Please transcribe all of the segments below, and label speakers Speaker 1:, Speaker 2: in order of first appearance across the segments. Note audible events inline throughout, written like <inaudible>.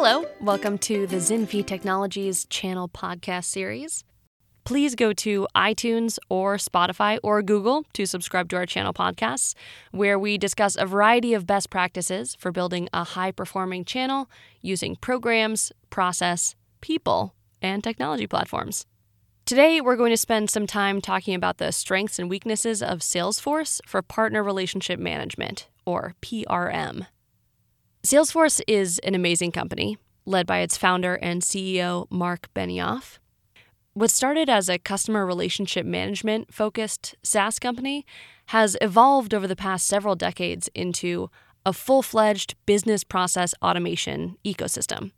Speaker 1: Hello, welcome to the Zinfi Technologies channel podcast series. Please go to iTunes or Spotify or Google to subscribe to our channel podcasts, where we discuss a variety of best practices for building a high performing channel using programs, process, people, and technology platforms. Today, we're going to spend some time talking about the strengths and weaknesses of Salesforce for partner relationship management, or PRM. Salesforce is an amazing company, led by its founder and CEO, Marc Benioff. What started as a customer relationship management focused SaaS company has evolved over the past several decades into a full fledged business process automation ecosystem.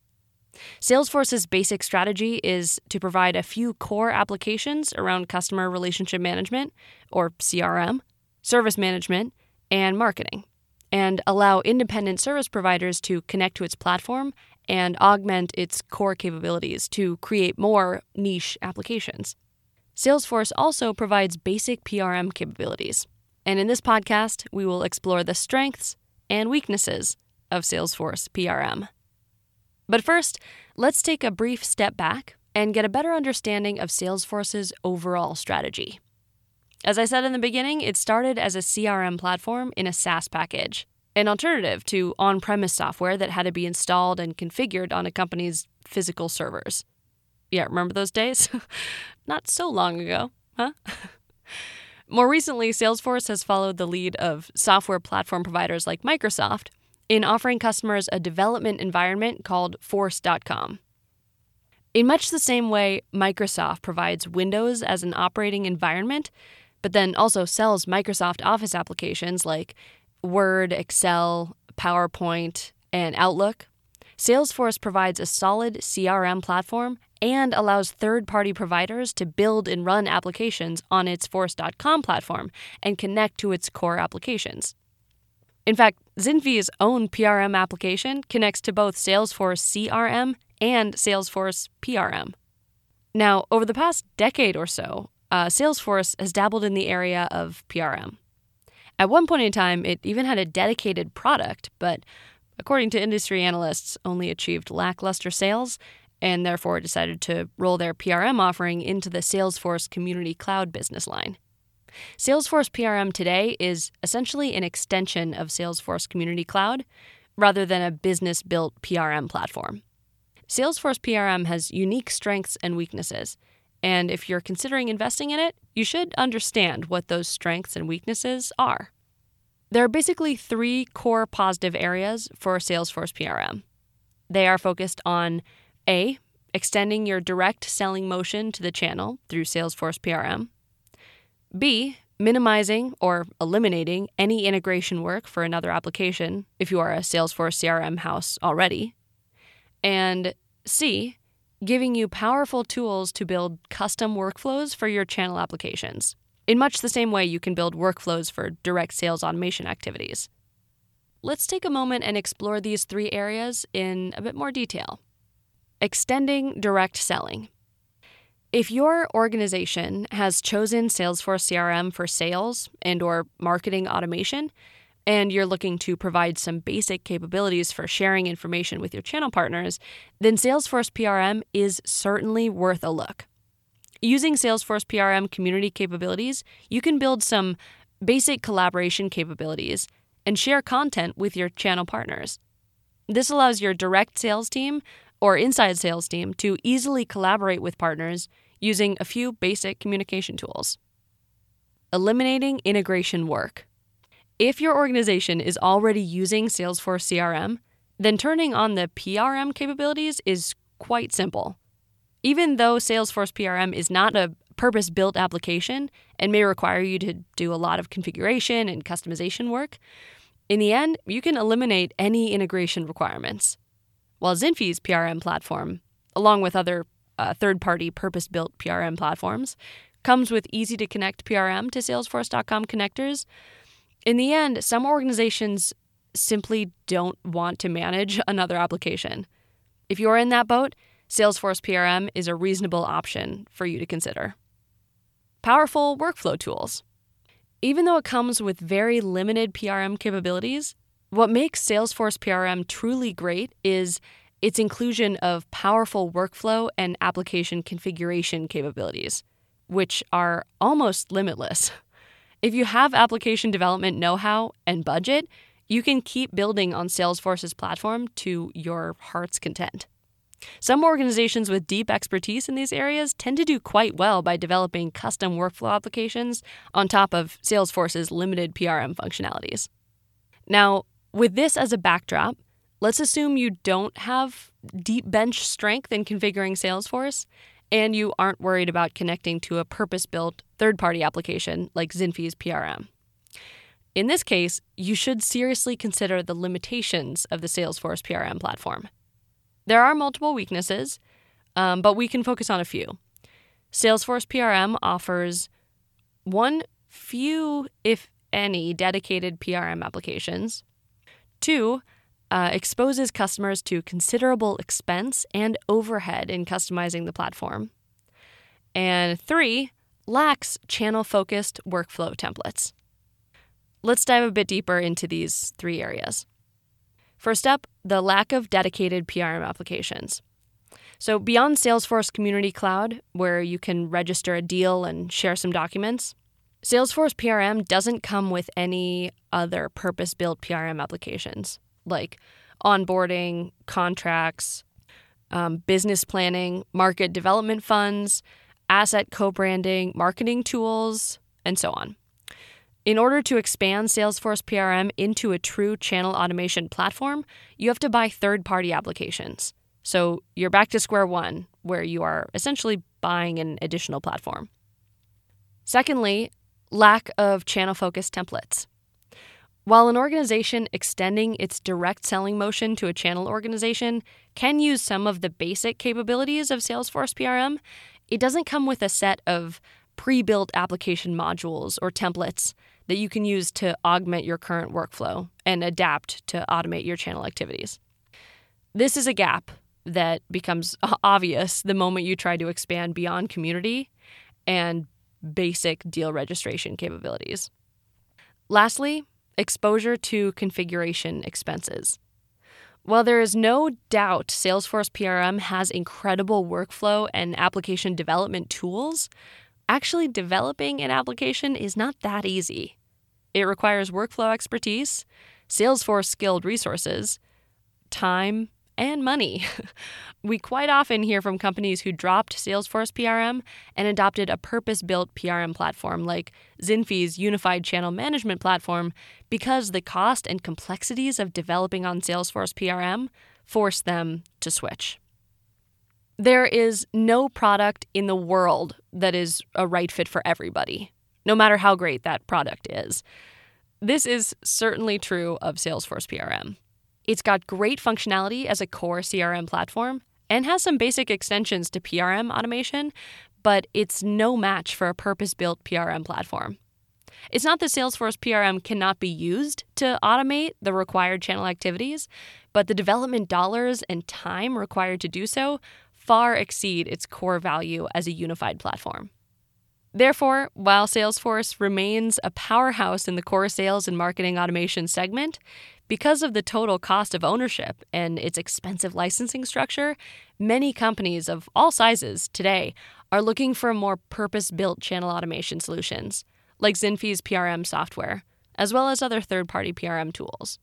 Speaker 1: Salesforce's basic strategy is to provide a few core applications around customer relationship management, or CRM, service management, and marketing, and allow independent service providers to connect to its platform and augment its core capabilities to create more niche applications. Salesforce also provides basic PRM capabilities. And in this podcast, we will explore the strengths and weaknesses of Salesforce PRM. But first, let's take a brief step back and get a better understanding of Salesforce's overall strategy. As I said in the beginning, it started as a CRM platform in a SaaS package, an alternative to on premise software that had to be installed and configured on a company's physical servers. Yeah, remember those days? <laughs> Not so long ago, huh? <laughs> More recently, Salesforce has followed the lead of software platform providers like Microsoft in offering customers a development environment called Force.com. In much the same way Microsoft provides Windows as an operating environment, but then also sells Microsoft Office applications like Word, Excel, PowerPoint, and Outlook, Salesforce provides a solid CRM platform and allows third party providers to build and run applications on its Force.com platform and connect to its core applications. In fact, Zinfi's own PRM application connects to both Salesforce CRM and Salesforce PRM. Now, over the past decade or so, uh, Salesforce has dabbled in the area of PRM. At one point in time, it even had a dedicated product, but according to industry analysts, only achieved lackluster sales and therefore decided to roll their PRM offering into the Salesforce Community Cloud business line. Salesforce PRM today is essentially an extension of Salesforce Community Cloud rather than a business built PRM platform. Salesforce PRM has unique strengths and weaknesses, and if you're considering investing in it, you should understand what those strengths and weaknesses are. There are basically three core positive areas for Salesforce PRM. They are focused on A, extending your direct selling motion to the channel through Salesforce PRM. B, minimizing or eliminating any integration work for another application if you are a Salesforce CRM house already. And C, giving you powerful tools to build custom workflows for your channel applications, in much the same way you can build workflows for direct sales automation activities. Let's take a moment and explore these three areas in a bit more detail. Extending direct selling. If your organization has chosen Salesforce CRM for sales and or marketing automation and you're looking to provide some basic capabilities for sharing information with your channel partners, then Salesforce PRM is certainly worth a look. Using Salesforce PRM community capabilities, you can build some basic collaboration capabilities and share content with your channel partners. This allows your direct sales team or inside sales team to easily collaborate with partners using a few basic communication tools. Eliminating integration work. If your organization is already using Salesforce CRM, then turning on the PRM capabilities is quite simple. Even though Salesforce PRM is not a purpose built application and may require you to do a lot of configuration and customization work, in the end, you can eliminate any integration requirements while Zinfi's PRM platform, along with other uh, third party purpose built PRM platforms, comes with easy to connect PRM to Salesforce.com connectors. In the end, some organizations simply don't want to manage <laughs> another application. If you're in that boat, Salesforce PRM is a reasonable option for you to consider. Powerful workflow tools. Even though it comes with very limited PRM capabilities, what makes Salesforce PRM truly great is its inclusion of powerful workflow and application configuration capabilities, which are almost limitless. <laughs> If you have application development know how and budget, you can keep building on Salesforce's platform to your heart's content. Some organizations with deep expertise in these areas tend to do quite well by developing custom workflow applications on top of Salesforce's limited PRM functionalities. Now, with this as a backdrop, let's assume you don't have deep bench strength in configuring Salesforce and you aren't worried about connecting to a purpose built third party application like Zinfi's PRM. In this case, you should seriously consider the limitations of the Salesforce PRM platform. There are multiple weaknesses, um, but we can focus on a few. Salesforce PRM offers one, few, if any, dedicated PRM applications. Two, uh, exposes customers to considerable expense and overhead in customizing the platform. And three, lacks channel focused workflow templates. Let's dive a bit deeper into these three areas. First up, the lack of dedicated PRM applications. So, beyond Salesforce Community Cloud, where you can register a deal and share some documents, Salesforce PRM doesn't come with any other purpose built PRM applications like onboarding, contracts, um, business planning, market development funds, asset co branding, marketing tools, and so on. In order to expand Salesforce PRM into a true channel automation platform, you have to buy third party applications. So you're back to square one, where you are essentially buying an additional platform. Secondly, lack of channel focused templates. While an organization extending its direct selling motion to a channel organization can use some of the basic capabilities of Salesforce PRM, it doesn't come with a set of pre built application modules or templates that you can use to augment your current workflow and adapt to automate your channel activities. This is a gap that becomes <laughs> obvious the moment you try to expand beyond community and basic deal registration capabilities. Lastly, exposure to configuration expenses. While there is no doubt Salesforce PRM has incredible workflow and application development tools, actually developing an application is not that easy. It requires workflow expertise, Salesforce skilled resources, time, and money. <laughs> we quite often hear from companies who dropped Salesforce PRM and adopted a purpose built PRM platform like Zinfi's unified channel management platform because the cost and complexities of developing on Salesforce PRM forced them to switch. There is no product in the world that is a right fit for everybody, no matter how great that product is. This is certainly true of Salesforce PRM. It's got great functionality as a core CRM platform and has some basic extensions to PRM automation, but it's no match for a purpose built PRM platform. It's not that Salesforce PRM cannot be used to automate the required channel activities, but the development dollars and time required to do so far exceed its core value as a unified platform. Therefore, while Salesforce remains a powerhouse in the core sales and marketing automation segment, because of the total cost of ownership and its expensive licensing structure, many companies of all sizes today are looking for more purpose built channel automation solutions, like Zinfi's PRM software, as well as other third party PRM tools.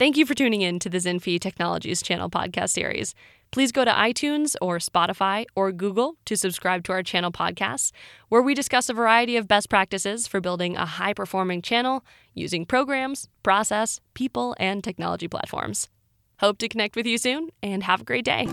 Speaker 1: Thank you for tuning in to the Zinfi Technologies channel podcast series. Please go to iTunes or Spotify or Google to subscribe to our channel podcasts, where we discuss a variety of best practices for building a high performing channel using programs, process, people, and technology platforms. Hope to connect with you soon and have a great day.